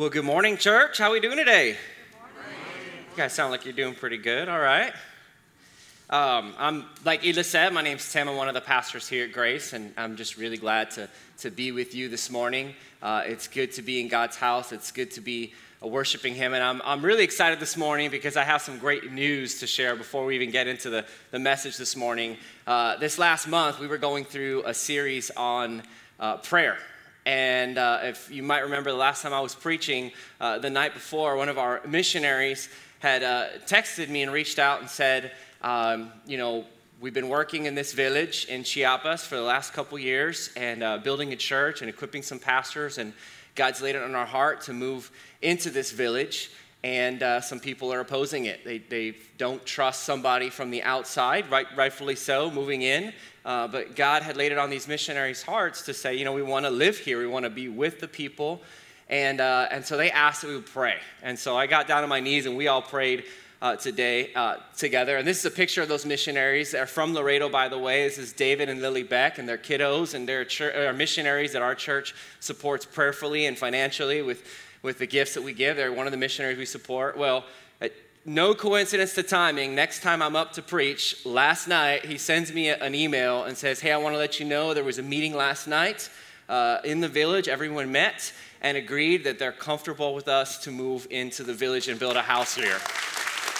Well, good morning, church. How are we doing today? You guys sound like you're doing pretty good. All right. Um, I'm like Ela said. My name's Tim. I'm one of the pastors here at Grace, and I'm just really glad to to be with you this morning. Uh, it's good to be in God's house. It's good to be uh, worshiping Him, and I'm I'm really excited this morning because I have some great news to share before we even get into the the message this morning. Uh, this last month, we were going through a series on uh, prayer. And uh, if you might remember the last time I was preaching, uh, the night before, one of our missionaries had uh, texted me and reached out and said, um, you know, we've been working in this village in Chiapas for the last couple years and uh, building a church and equipping some pastors, and God's laid it on our heart to move into this village. And uh, some people are opposing it. They, they don't trust somebody from the outside, right, rightfully so, moving in. Uh, but God had laid it on these missionaries' hearts to say, you know, we want to live here, we want to be with the people. And, uh, and so they asked that we would pray. And so I got down on my knees and we all prayed uh, today uh, together. And this is a picture of those missionaries. They're from Laredo, by the way. This is David and Lily Beck and their kiddos, and they're, church, missionaries that our church supports prayerfully and financially with, with the gifts that we give. They're one of the missionaries we support. Well, no coincidence to timing. Next time I'm up to preach, last night he sends me an email and says, Hey, I want to let you know there was a meeting last night uh, in the village. Everyone met and agreed that they're comfortable with us to move into the village and build a house here.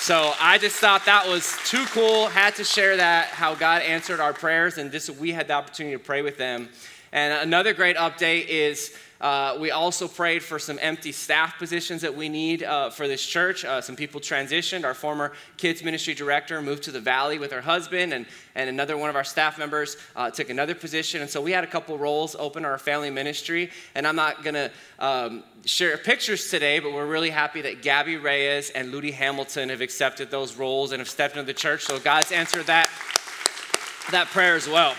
So I just thought that was too cool. Had to share that, how God answered our prayers, and just we had the opportunity to pray with them. And another great update is uh, we also prayed for some empty staff positions that we need uh, for this church. Uh, some people transitioned. Our former kids ministry director moved to the valley with her husband, and, and another one of our staff members uh, took another position. And so we had a couple roles open our family ministry. And I'm not going to um, share pictures today, but we're really happy that Gabby Reyes and Ludi Hamilton have accepted those roles and have stepped into the church. So God's answered that, that prayer as well.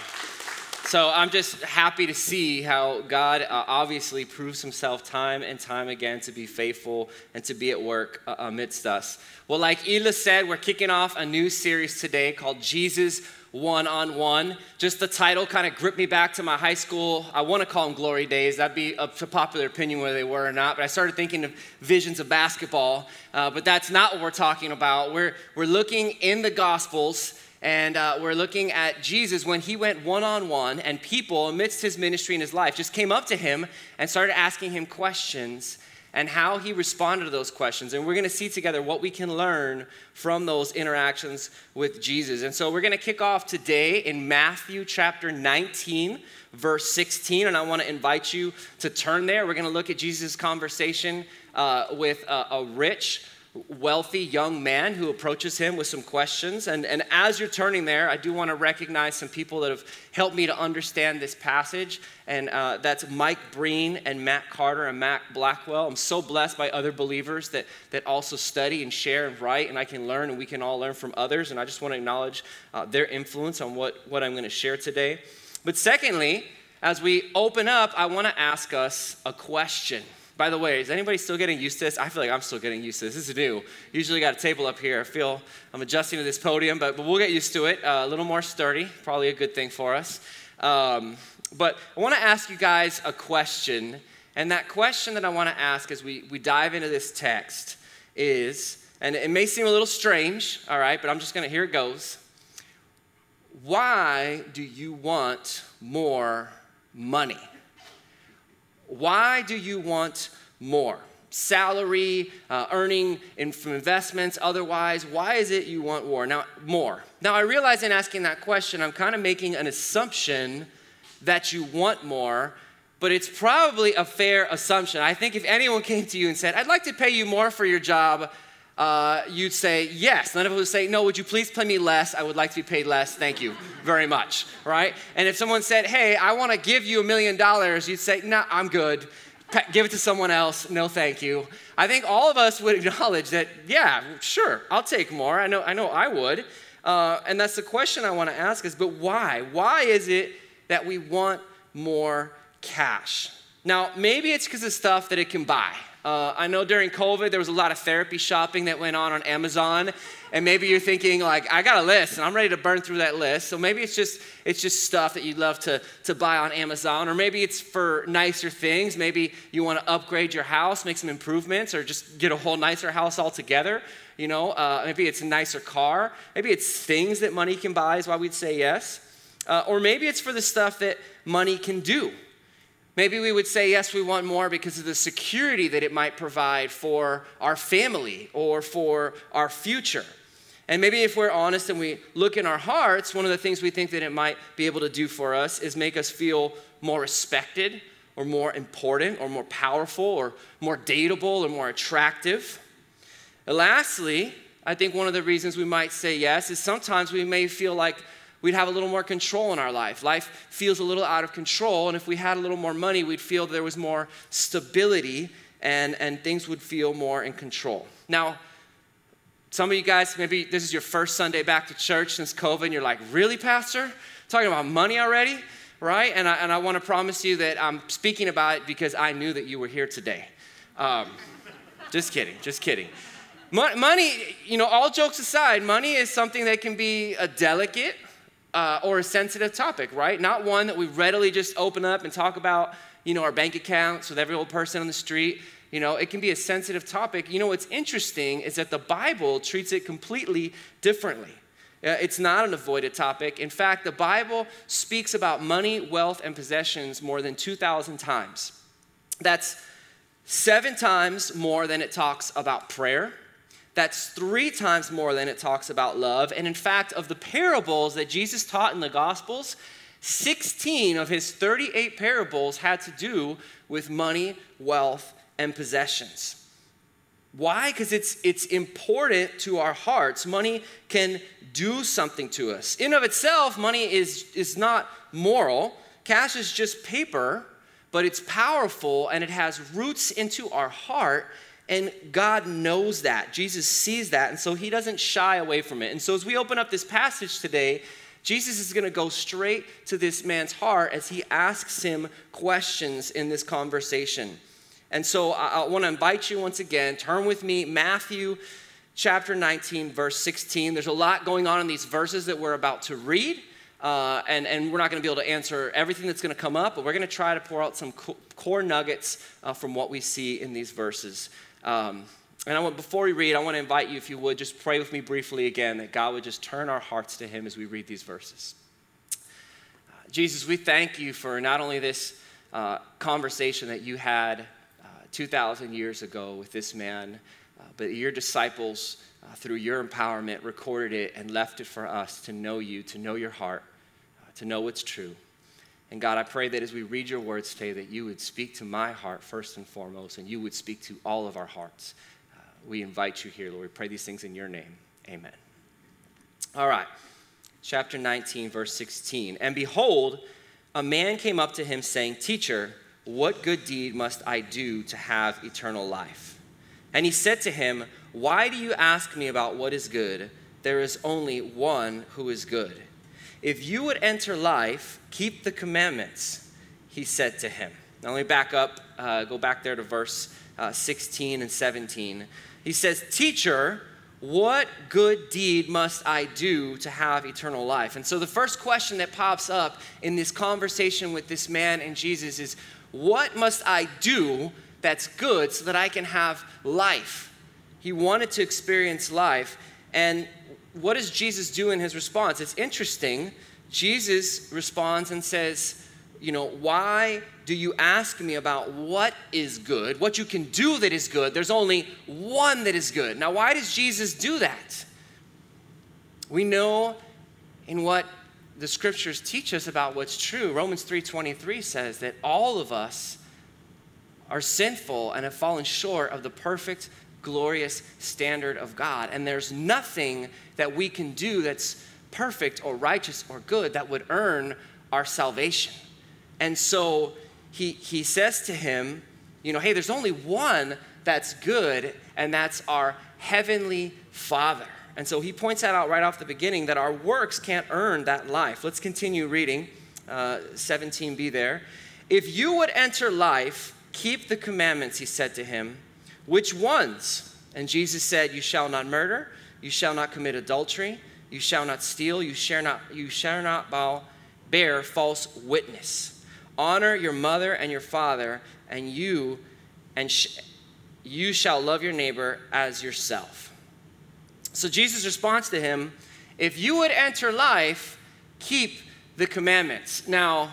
So I'm just happy to see how God uh, obviously proves himself time and time again to be faithful and to be at work uh, amidst us. Well, like Ela said, we're kicking off a new series today called Jesus One on One. Just the title kind of gripped me back to my high school. I want to call them glory days. That'd be a popular opinion whether they were or not. But I started thinking of visions of basketball. Uh, but that's not what we're talking about. We're, we're looking in the Gospels and uh, we're looking at Jesus when he went one on one, and people amidst his ministry and his life just came up to him and started asking him questions and how he responded to those questions. And we're going to see together what we can learn from those interactions with Jesus. And so we're going to kick off today in Matthew chapter 19, verse 16. And I want to invite you to turn there. We're going to look at Jesus' conversation uh, with a, a rich wealthy young man who approaches him with some questions. And, and as you're turning there, I do want to recognize some people that have helped me to understand this passage. And uh, that's Mike Breen and Matt Carter and Matt Blackwell. I'm so blessed by other believers that, that also study and share and write, and I can learn and we can all learn from others. And I just want to acknowledge uh, their influence on what, what I'm going to share today. But secondly, as we open up, I want to ask us a question. By the way, is anybody still getting used to this? I feel like I'm still getting used to this. This is new. Usually got a table up here. I feel I'm adjusting to this podium, but, but we'll get used to it. Uh, a little more sturdy, probably a good thing for us. Um, but I want to ask you guys a question. And that question that I want to ask as we, we dive into this text is, and it may seem a little strange, all right, but I'm just going to, here it goes. Why do you want more money? Why do you want more? Salary, uh, earning in, from investments, otherwise, why is it you want more? Now, more. Now, I realize in asking that question, I'm kind of making an assumption that you want more, but it's probably a fair assumption. I think if anyone came to you and said, I'd like to pay you more for your job, uh, you'd say yes. None of us would say, no, would you please pay me less? I would like to be paid less. Thank you very much, right? And if someone said, hey, I want to give you a million dollars, you'd say, no, nah, I'm good. Give it to someone else. No, thank you. I think all of us would acknowledge that, yeah, sure, I'll take more. I know I, know I would. Uh, and that's the question I want to ask is, but why? Why is it that we want more cash? Now, maybe it's because of stuff that it can buy Uh, I know during COVID there was a lot of therapy shopping that went on on Amazon, and maybe you're thinking like, I got a list and I'm ready to burn through that list. So maybe it's just it's just stuff that you'd love to to buy on Amazon, or maybe it's for nicer things. Maybe you want to upgrade your house, make some improvements, or just get a whole nicer house altogether. You know, uh, maybe it's a nicer car. Maybe it's things that money can buy. Is why we'd say yes. Uh, or maybe it's for the stuff that money can do. Maybe we would say, yes, we want more because of the security that it might provide for our family or for our future. And maybe if we're honest and we look in our hearts, one of the things we think that it might be able to do for us is make us feel more respected or more important or more powerful or more dateable or more attractive. And lastly, I think one of the reasons we might say yes is sometimes we may feel like we'd have a little more control in our life. Life feels a little out of control, and if we had a little more money, we'd feel there was more stability and, and things would feel more in control. Now, some of you guys, maybe this is your first Sunday back to church since COVID, and you're like, really, Pastor? Talking about money already? Right? And I, and I want to promise you that I'm speaking about it because I knew that you were here today. Um, just kidding, just kidding. Money, you know, all jokes aside, money is something that can be a delicate, uh, or a sensitive topic, right? Not one that we readily just open up and talk about, you know, our bank accounts with every old person on the street. You know, it can be a sensitive topic. You know, what's interesting is that the Bible treats it completely differently. Uh, it's not an avoided topic. In fact, the Bible speaks about money, wealth, and possessions more than 2,000 times. That's seven times more than it talks about prayer that's three times more than it talks about love. And in fact, of the parables that Jesus taught in the Gospels, 16 of his 38 parables had to do with money, wealth, and possessions. Why? Because it's, it's important to our hearts. Money can do something to us. In of itself, money is, is not moral. Cash is just paper, but it's powerful and it has roots into our heart and God knows that. Jesus sees that. And so he doesn't shy away from it. And so as we open up this passage today, Jesus is going to go straight to this man's heart as he asks him questions in this conversation. And so I, I want to invite you once again, turn with me, Matthew chapter 19, verse 16. There's a lot going on in these verses that we're about to read. Uh, and, and we're not going to be able to answer everything that's going to come up, but we're going to try to pour out some core nuggets uh, from what we see in these verses. Um, and I want, before we read, I want to invite you, if you would, just pray with me briefly again that God would just turn our hearts to Him as we read these verses. Uh, Jesus, we thank you for not only this uh, conversation that you had uh, 2,000 years ago with this man, uh, but your disciples, uh, through your empowerment, recorded it and left it for us to know you, to know your heart, to know what's true. And God, I pray that as we read your words today, that you would speak to my heart first and foremost, and you would speak to all of our hearts. Uh, we invite you here, Lord. We pray these things in your name. Amen. All right, chapter 19, verse 16. And behold, a man came up to him saying, Teacher, what good deed must I do to have eternal life? And he said to him, Why do you ask me about what is good? There is only one who is good. If you would enter life, keep the commandments, he said to him. Now, let me back up, uh, go back there to verse uh, 16 and 17. He says, Teacher, what good deed must I do to have eternal life? And so the first question that pops up in this conversation with this man and Jesus is, What must I do that's good so that I can have life? He wanted to experience life. And what does Jesus do in his response? It's interesting. Jesus responds and says, You know, why do you ask me about what is good, what you can do that is good? There's only one that is good. Now, why does Jesus do that? We know in what the scriptures teach us about what's true. Romans 3:23 says that all of us are sinful and have fallen short of the perfect glorious standard of God. And there's nothing that we can do that's perfect or righteous or good that would earn our salvation. And so he, he says to him, you know, hey, there's only one that's good, and that's our heavenly Father. And so he points that out right off the beginning that our works can't earn that life. Let's continue reading uh, 17b there. If you would enter life, keep the commandments, he said to him Which ones? And Jesus said, You shall not murder, you shall not commit adultery, you shall not steal, you shall not, you shall not bow, bear false witness. Honor your mother and your father, and you and sh- you shall love your neighbor as yourself. So Jesus responds to him, If you would enter life, keep the commandments. Now,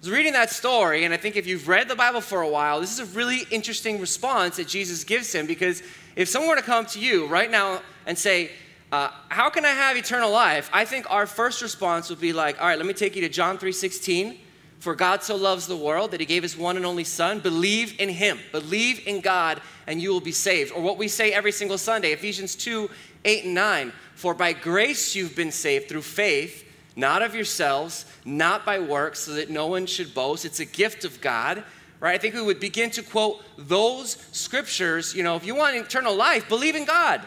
I was reading that story, and I think if you've read the Bible for a while, this is a really interesting response that Jesus gives him because if someone were to come to you right now and say, uh, how can I have eternal life? I think our first response would be like, all right, let me take you to John 3:16. For God so loves the world that he gave his one and only son. Believe in him. Believe in God and you will be saved. Or what we say every single Sunday, Ephesians 2, 8 and 9. For by grace you've been saved through faith, not of yourselves, not by works, so that no one should boast. It's a gift of God. Right? I think we would begin to quote those scriptures. You know, if you want eternal life, believe in God.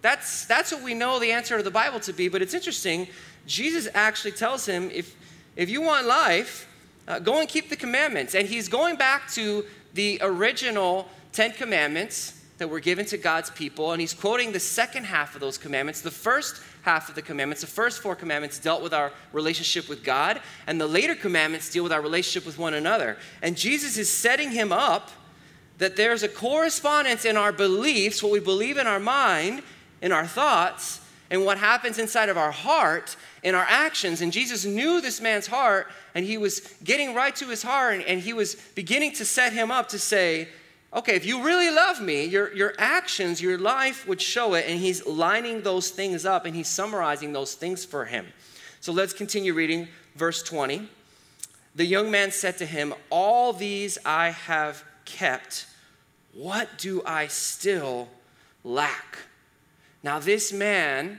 That's, that's what we know the answer of the Bible to be. But it's interesting. Jesus actually tells him if, if you want life, uh, go and keep the commandments. And he's going back to the original Ten Commandments that were given to God's people, and he's quoting the second half of those commandments. The first half of the commandments, the first four commandments, dealt with our relationship with God, and the later commandments deal with our relationship with one another. And Jesus is setting him up that there's a correspondence in our beliefs, what we believe in our mind, in our thoughts, and what happens inside of our heart in our actions. And Jesus knew this man's heart, and he was getting right to his heart, and, he was beginning to set him up to say, okay, if you really love me, your, your actions, your life would show it. And he's lining those things up and he's summarizing those things for him. So let's continue reading verse 20. The young man said to him, All these I have kept. What do I still lack? Now, this man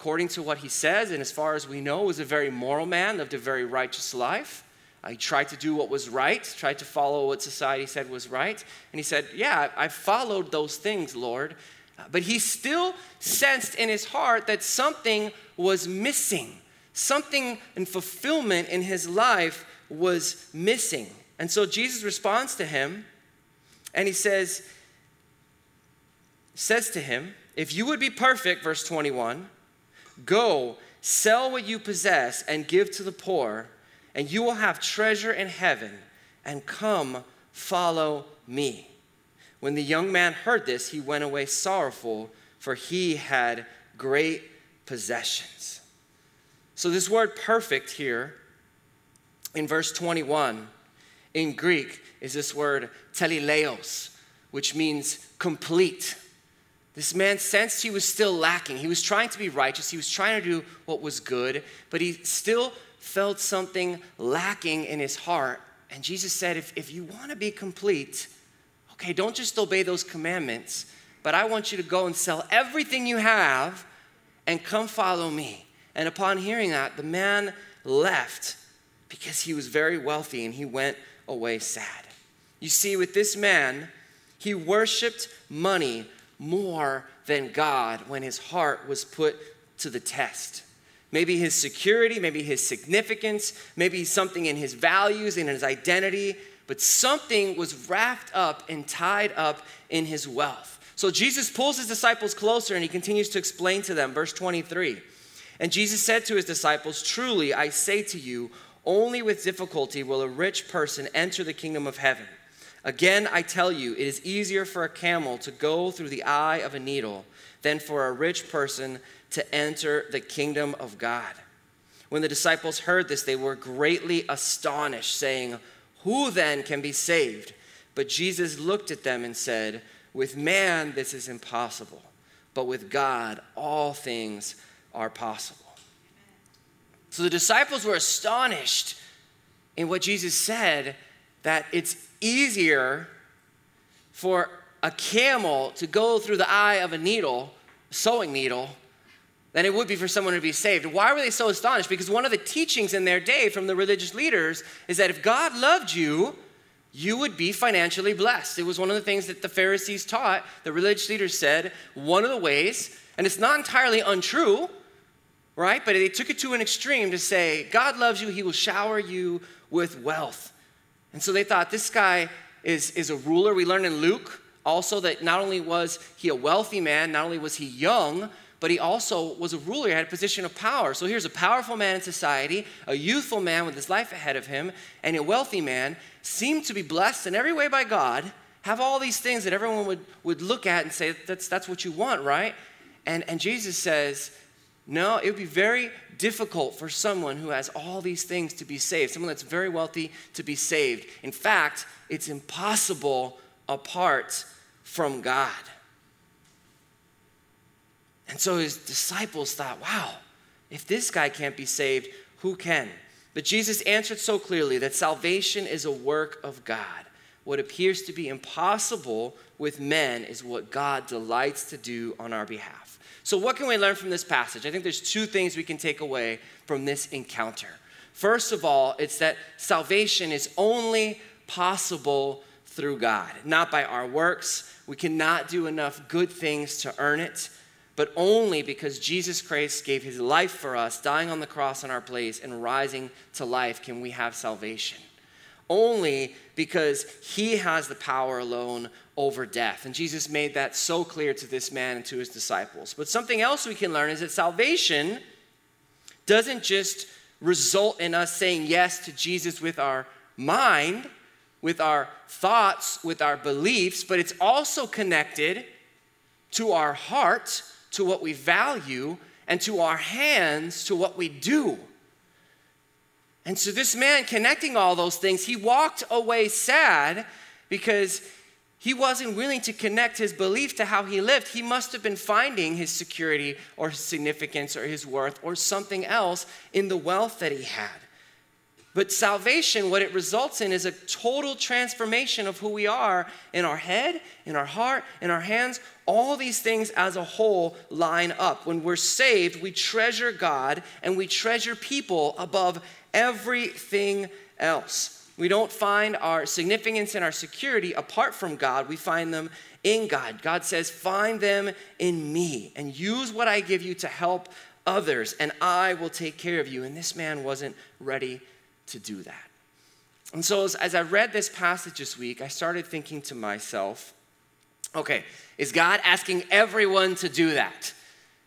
according to what he says, and as far as we know, was a very moral man, lived a very righteous life. He tried to do what was right, tried to follow what society said was right. And he said, Yeah, I followed those things, Lord. But he still sensed in his heart that something was missing. Something in fulfillment in his life was missing. And so Jesus responds to him and he says, says to him, If you would be perfect, verse 21, Go, sell what you possess and give to the poor, and you will have treasure in heaven, and come, follow me. When the young man heard this, he went away sorrowful, for he had great possessions. So, this word perfect here in verse 21 in Greek is this word teleios, which means complete this man sensed he was still lacking. He was trying to be righteous, he was trying to do what was good, but he still felt something lacking in his heart. And Jesus said, If, if you want to be complete, okay, don't just obey those commandments, but I want you to go and sell everything you have and come follow me. And upon hearing that, the man left because he was very wealthy and he went away sad. You see, with this man, he worshiped money more than God when his heart was put to the test. Maybe his security, maybe his significance, maybe something in his values, in his identity, but something was wrapped up and tied up in his wealth. So Jesus pulls his disciples closer and he continues to explain to them, verse 23. And Jesus said to his disciples, Truly, I say to you, only with difficulty will a rich person enter the kingdom of heaven. Again, I tell you, it is easier for a camel to go through the eye of a needle than for a rich person to enter the kingdom of God. When the disciples heard this, they were greatly astonished, saying, Who then can be saved? But Jesus looked at them and said, With man, this is impossible, but with God, all things are possible. So the disciples were astonished in what Jesus said that it's easier for a camel to go through the eye of a needle, sewing needle, than it would be for someone to be saved. Why were they so astonished? Because one of the teachings in their day from the religious leaders is that if God loved you, you would be financially blessed. It was one of the things that the Pharisees taught. The religious leaders said one of the ways, and it's not entirely untrue, right? But they took it to an extreme to say, God loves you, he will shower you with wealth. And so they thought this guy is, is a ruler. We learn in Luke also that not only was he a wealthy man, not only was he young, but he also was a ruler, he had a position of power. So here's a powerful man in society, a youthful man with his life ahead of him, and a wealthy man, seemed to be blessed in every way by God, have all these things that everyone would, would look at and say, that's, that's what you want, right? And, and Jesus says, no, it would be very difficult for someone who has all these things to be saved, someone that's very wealthy to be saved. In fact, it's impossible apart from God. And so his disciples thought, wow, if this guy can't be saved, who can? But Jesus answered so clearly that salvation is a work of God. What appears to be impossible with men is what God delights to do on our behalf. So, what can we learn from this passage? I think there's two things we can take away from this encounter. First of all, it's that salvation is only possible through God, not by our works. We cannot do enough good things to earn it, but only because Jesus Christ gave his life for us, dying on the cross in our place and rising to life, can we have salvation. Only because he has the power alone over death. And Jesus made that so clear to this man and to his disciples. But something else we can learn is that salvation doesn't just result in us saying yes to Jesus with our mind, with our thoughts, with our beliefs, but it's also connected to our heart, to what we value, and to our hands, to what we do. And so, this man connecting all those things, he walked away sad because he wasn't willing to connect his belief to how he lived. He must have been finding his security or his significance or his worth or something else in the wealth that he had. But salvation, what it results in is a total transformation of who we are in our head, in our heart, in our hands. All these things as a whole line up. When we're saved, we treasure God and we treasure people above everything else. We don't find our significance and our security apart from God. We find them in God. God says, Find them in me and use what I give you to help others, and I will take care of you. And this man wasn't ready to do that. And so, as, as I read this passage this week, I started thinking to myself, okay, is God asking everyone to do that?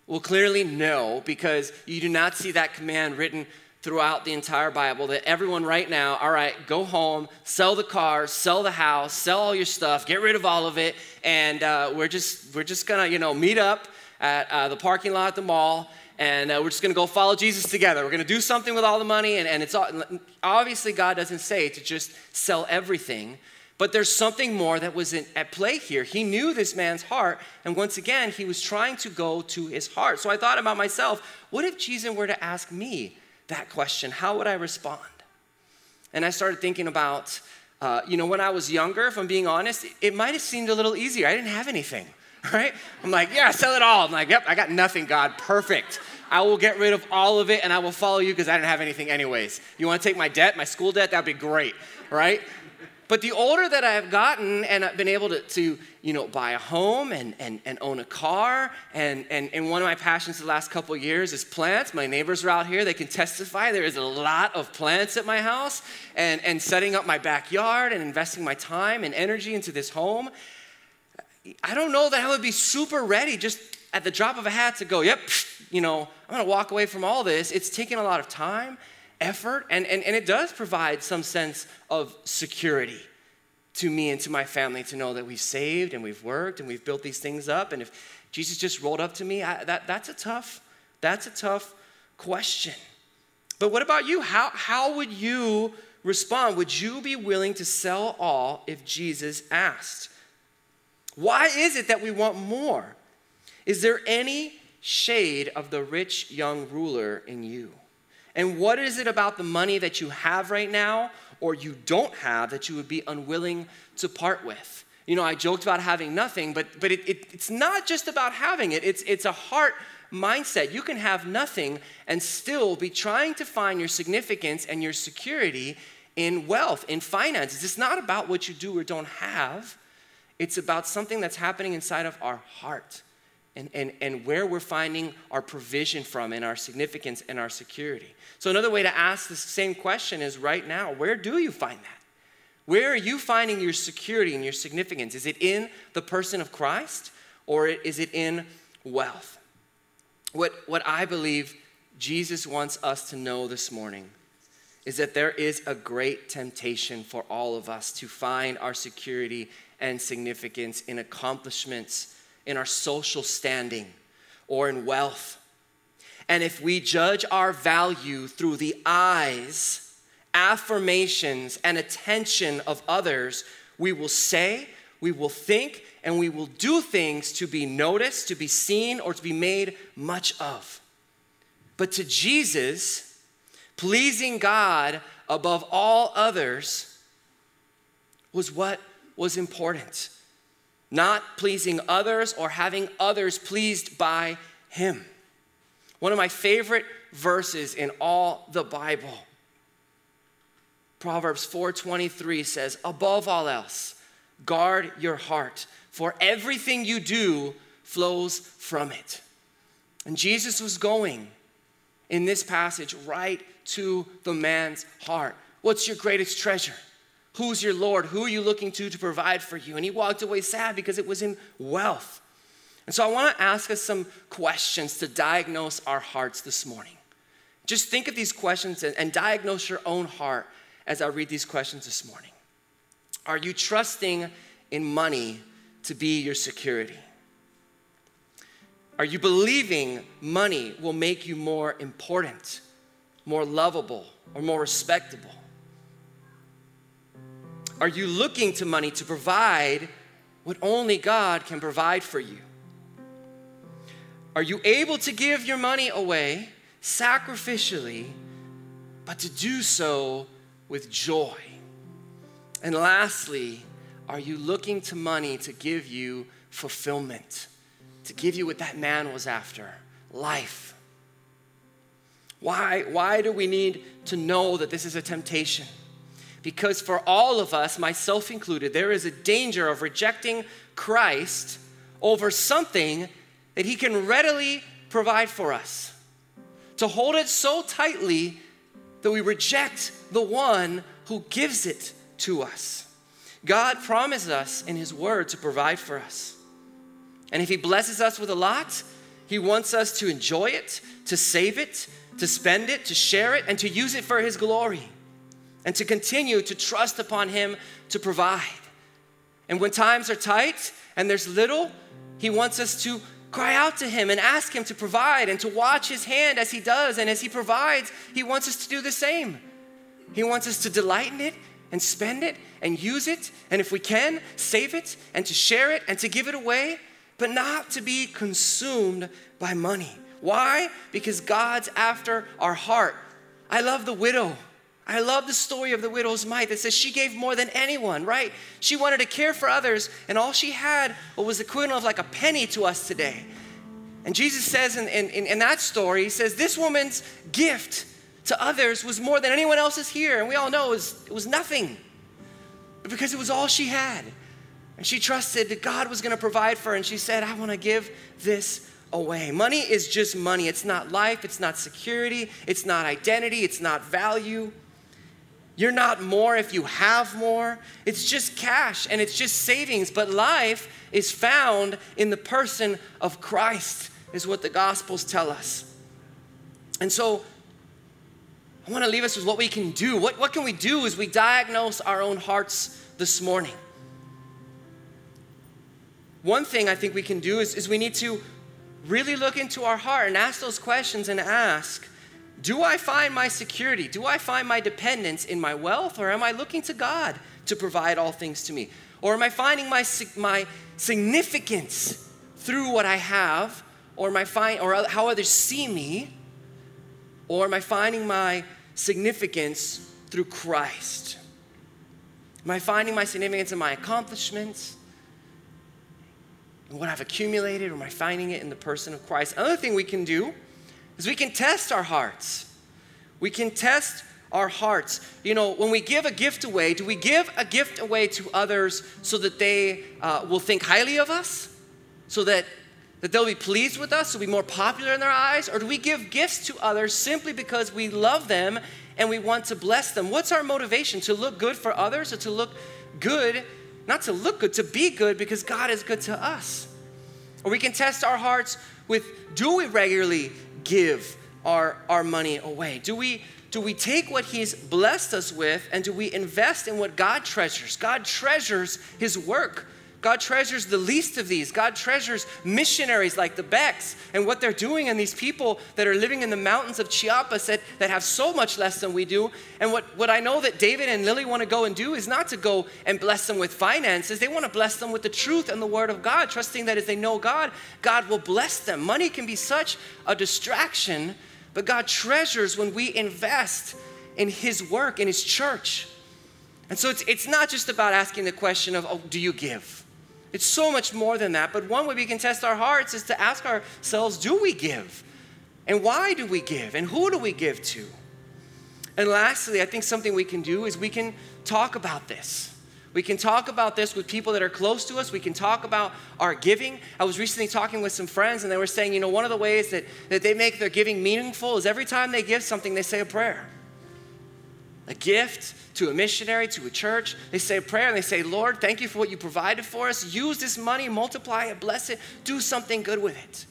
Well, clearly, no, because you do not see that command written throughout the entire Bible that everyone right now, all right, go home, sell the car, sell the house, sell all your stuff, get rid of all of it, and uh, we're just we're just gonna you know meet up at uh, the parking lot at the mall, and uh, we're just gonna go follow Jesus together. We're gonna do something with all the money, and, and it's all, obviously God doesn't say to just sell everything. But there's something more that was in, at play here. He knew this man's heart, and once again, he was trying to go to his heart. So I thought about myself what if Jesus were to ask me, that question how would I respond? And I started thinking about, uh, you know, when I was younger, if I'm being honest, it might have seemed a little easier. I didn't have anything, right? I'm like, yeah, sell it all. I'm like, yep, I got nothing, God, perfect. I will get rid of all of it and I will follow you because I didn't have anything anyways. You want to take my debt, my school debt? That'd be great, right? But the older that I've gotten and I've been able to, to you know, buy a home and, and, and own a car, and, and, and one of my passions the last couple years is plants. My neighbors are out here, they can testify. There is a lot of plants at my house, and, and setting up my backyard and investing my time and energy into this home. I don't know that I would be super ready just at the drop of a hat to go, yep, you know, I'm gonna walk away from all this. It's taken a lot of time effort, and, and, and it does provide some sense of security to me and to my family to know that we've saved and we've worked and we've built these things up. And if Jesus just rolled up to me, I, that, that's a tough, that's a tough question. But what about you? How, how would you respond? Would you be willing to sell all if Jesus asked? Why is it that we want more? Is there any shade of the rich young ruler in you? And what is it about the money that you have right now or you don't have that you would be unwilling to part with? You know, I joked about having nothing, but, but it, it, it's not just about having it, it's, it's a heart mindset. You can have nothing and still be trying to find your significance and your security in wealth, in finances. It's not about what you do or don't have, it's about something that's happening inside of our heart and, and, and where we're finding our provision from and our significance and our security. So, another way to ask the same question is right now, where do you find that? Where are you finding your security and your significance? Is it in the person of Christ or is it in wealth? What, what I believe Jesus wants us to know this morning is that there is a great temptation for all of us to find our security and significance in accomplishments, in our social standing, or in wealth. And if we judge our value through the eyes, affirmations, and attention of others, we will say, we will think, and we will do things to be noticed, to be seen, or to be made much of. But to Jesus, pleasing God above all others was what was important. Not pleasing others or having others pleased by Him. One of my favorite verses in all the Bible. Proverbs 4:23 says, "Above all else, guard your heart, for everything you do flows from it." And Jesus was going in this passage right to the man's heart. What's your greatest treasure? Who's your Lord? Who are you looking to to provide for you? And he walked away sad because it was in wealth. And so I want to ask us some questions to diagnose our hearts this morning. Just think of these questions and, and diagnose your own heart as I read these questions this morning. Are you trusting in money to be your security? Are you believing money will make you more important, more lovable, or more respectable? Are you looking to money to provide what only God can provide for you? Are you able to give your money away sacrificially, but to do so with joy? And lastly, are you looking to money to give you fulfillment? to give you what that man was after life. Why, why do we need to know that this is a temptation? Because for all of us, myself included, there is a danger of rejecting Christ over something that he can readily provide for us. To hold it so tightly that we reject the one who gives it to us. God promises us in his word to provide for us. And if He blesses us with a lot, He wants us to enjoy it, to save it, to spend it, to share it, and to use it for His glory, and to continue to trust upon Him to provide. And when times are tight and there's little, He wants us to cry out to Him and ask Him to provide and to watch His hand as He does. And as He provides, He wants us to do the same. He wants us to delight in it and spend it and use it, and if we can, save it and to share it and to give it away but not to be consumed by money. Why? Because God's after our heart. I love the widow. I love the story of the widow's mite that says she gave more than anyone, right? She wanted to care for others, and all she had was the equivalent of like a penny to us today. And Jesus says in, in, in that story, He says, This woman's gift to others was more than anyone else's here. And we all know it was, it was nothing because it was all she had. And she trusted that God was going to provide for her. And she said, I want to give this away. Money is just money. It's not life, it's not security, it's not identity, it's not value. You're not more if you have more. It's just cash and it's just savings. But life is found in the person of Christ, is what the Gospels tell us. And so I want to leave us with what we can do. What, what can we do as we diagnose our own hearts this morning? one thing I think we can do is, is we need to really look into our heart and ask those questions and ask, do I find my security? Do I find my dependence in my wealth? Or am I looking to God to provide all things to me? Or am I finding my, my significance through what I have? Or, am I find, or how others see me? Or am I finding my significance through Christ? Am I finding my significance in my accomplishments? what I've accumulated, or am I finding it in the person of Christ? Another thing we can do is we can test our hearts. We can test our hearts. You know, when we give a gift away, do we give a gift away to others so that they uh, will think highly of us? So that, that they'll be pleased with us, so be more popular in their eyes? Or do we give gifts to others simply because we love them and we want to bless them. What's our motivation? To look good for others or to look good, not to look good, to be good because God is good to us? Or we can test our hearts with do we regularly give our, our money away? Do we do we take what he's blessed us with and do we invest in what God treasures? God treasures his work. God treasures the least of these. God treasures missionaries like the Becks and what they're doing and these people that are living in the mountains of Chiapas that, that have so much less than we do. And what, what I know that David and Lily want to go and do is not to go and bless them with finances. They want to bless them with the truth and the word of God, trusting that as they know God, God will bless them. Money can be such a distraction, but God treasures when we invest in His work, in His church. And so it's, it's not just about asking the question of, oh, do you give? It's so much more than that. But one way we can test our hearts is to ask ourselves do we give? And why do we give? And who do we give to? And lastly, I think something we can do is we can talk about this. We can talk about this with people that are close to us. We can talk about our giving. I was recently talking with some friends, and they were saying, you know, one of the ways that, that they make their giving meaningful is every time they give something, they say a prayer. A gift, to a missionary, to a church. They say a prayer and they say, Lord, thank you for what you provided for us. Use this money, multiply it, bless it, do something good with it.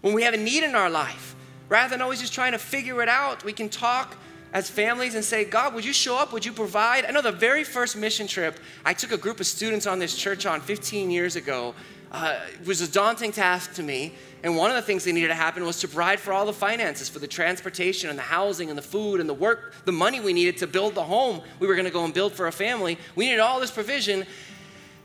When we have a need in our life, rather than always just trying to figure it out, we can talk as families and say, God, would you show up? Would you provide? I know the very first mission trip I took a group of students on this church on 15 years ago uh, was a daunting task to me. And one of the things that needed to happen was to provide for all the finances, for the transportation and the housing and the food and the work, the money we needed to build the home we were going to go and build for a family. We needed all this provision.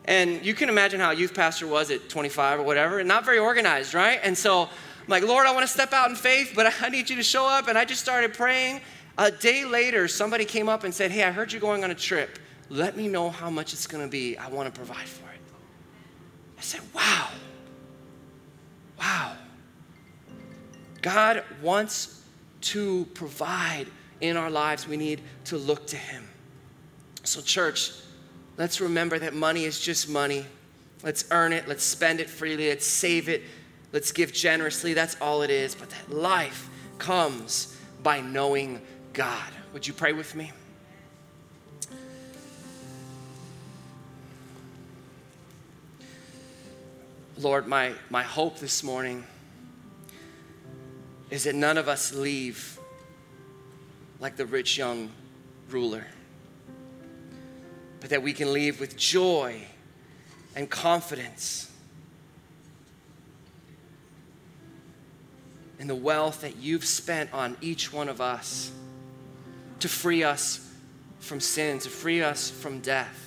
And you can imagine how a youth pastor was at 25 or whatever, and not very organized, right? And so I'm like, Lord, I want to step out in faith, but I need you to show up. And I just started praying. A day later, somebody came up and said, Hey, I heard you're going on a trip. Let me know how much it's going to be. I want to provide for it. Said, Wow. Wow. God wants to provide in our lives. We need to look to Him. So, church, let's remember that money is just money. Let's earn it, let's spend it freely, let's save it, let's give generously. That's all it is. But that life comes by knowing God. Would you pray with me? Lord, my, my hope this morning is that none of us leave like the rich young ruler, but that we can leave with joy and confidence in the wealth that you've spent on each one of us to free us from sin, to free us from death.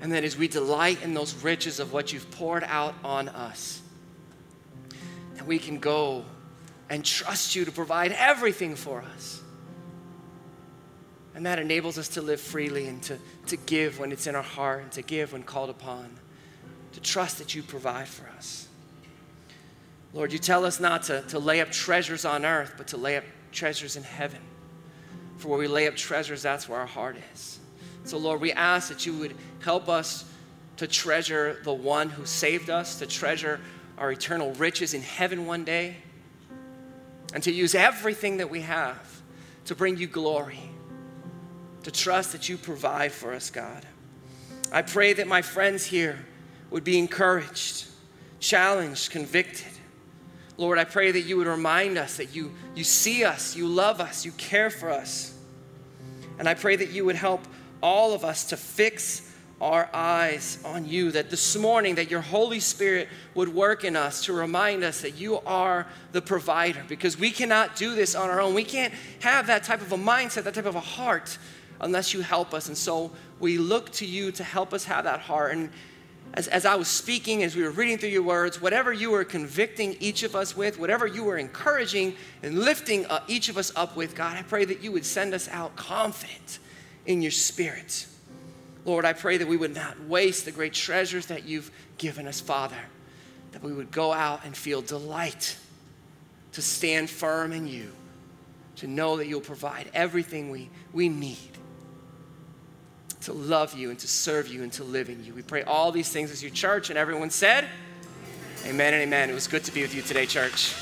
And that as we delight in those riches of what you've poured out on us, that we can go and trust you to provide everything for us. And that enables us to live freely and to, to give when it's in our heart and to give when called upon, to trust that you provide for us. Lord, you tell us not to, to lay up treasures on earth, but to lay up treasures in heaven. For where we lay up treasures, that's where our heart is. So, Lord, we ask that you would help us to treasure the one who saved us, to treasure our eternal riches in heaven one day, and to use everything that we have to bring you glory, to trust that you provide for us, God. I pray that my friends here would be encouraged, challenged, convicted. Lord, I pray that you would remind us that you, you see us, you love us, you care for us. And I pray that you would help all of us to fix our eyes on you that this morning that your holy spirit would work in us to remind us that you are the provider because we cannot do this on our own. We can't have that type of a mindset that type of a heart unless you help us. And so we look to you to help us have that heart. And as, as i was speaking as we were reading through your words whatever you were convicting each of us with whatever you were encouraging and lifting uh, each of us up with god i pray that you would send us out confident in your spirit. Lord, I pray that we would not waste the great treasures that you've given us, Father, that we would go out and feel delight to stand firm in you, to know that you'll provide everything we, we need to love you and to serve you and to live in you. We pray all these things as your church, and everyone said, Amen and amen. It was good to be with you today, church.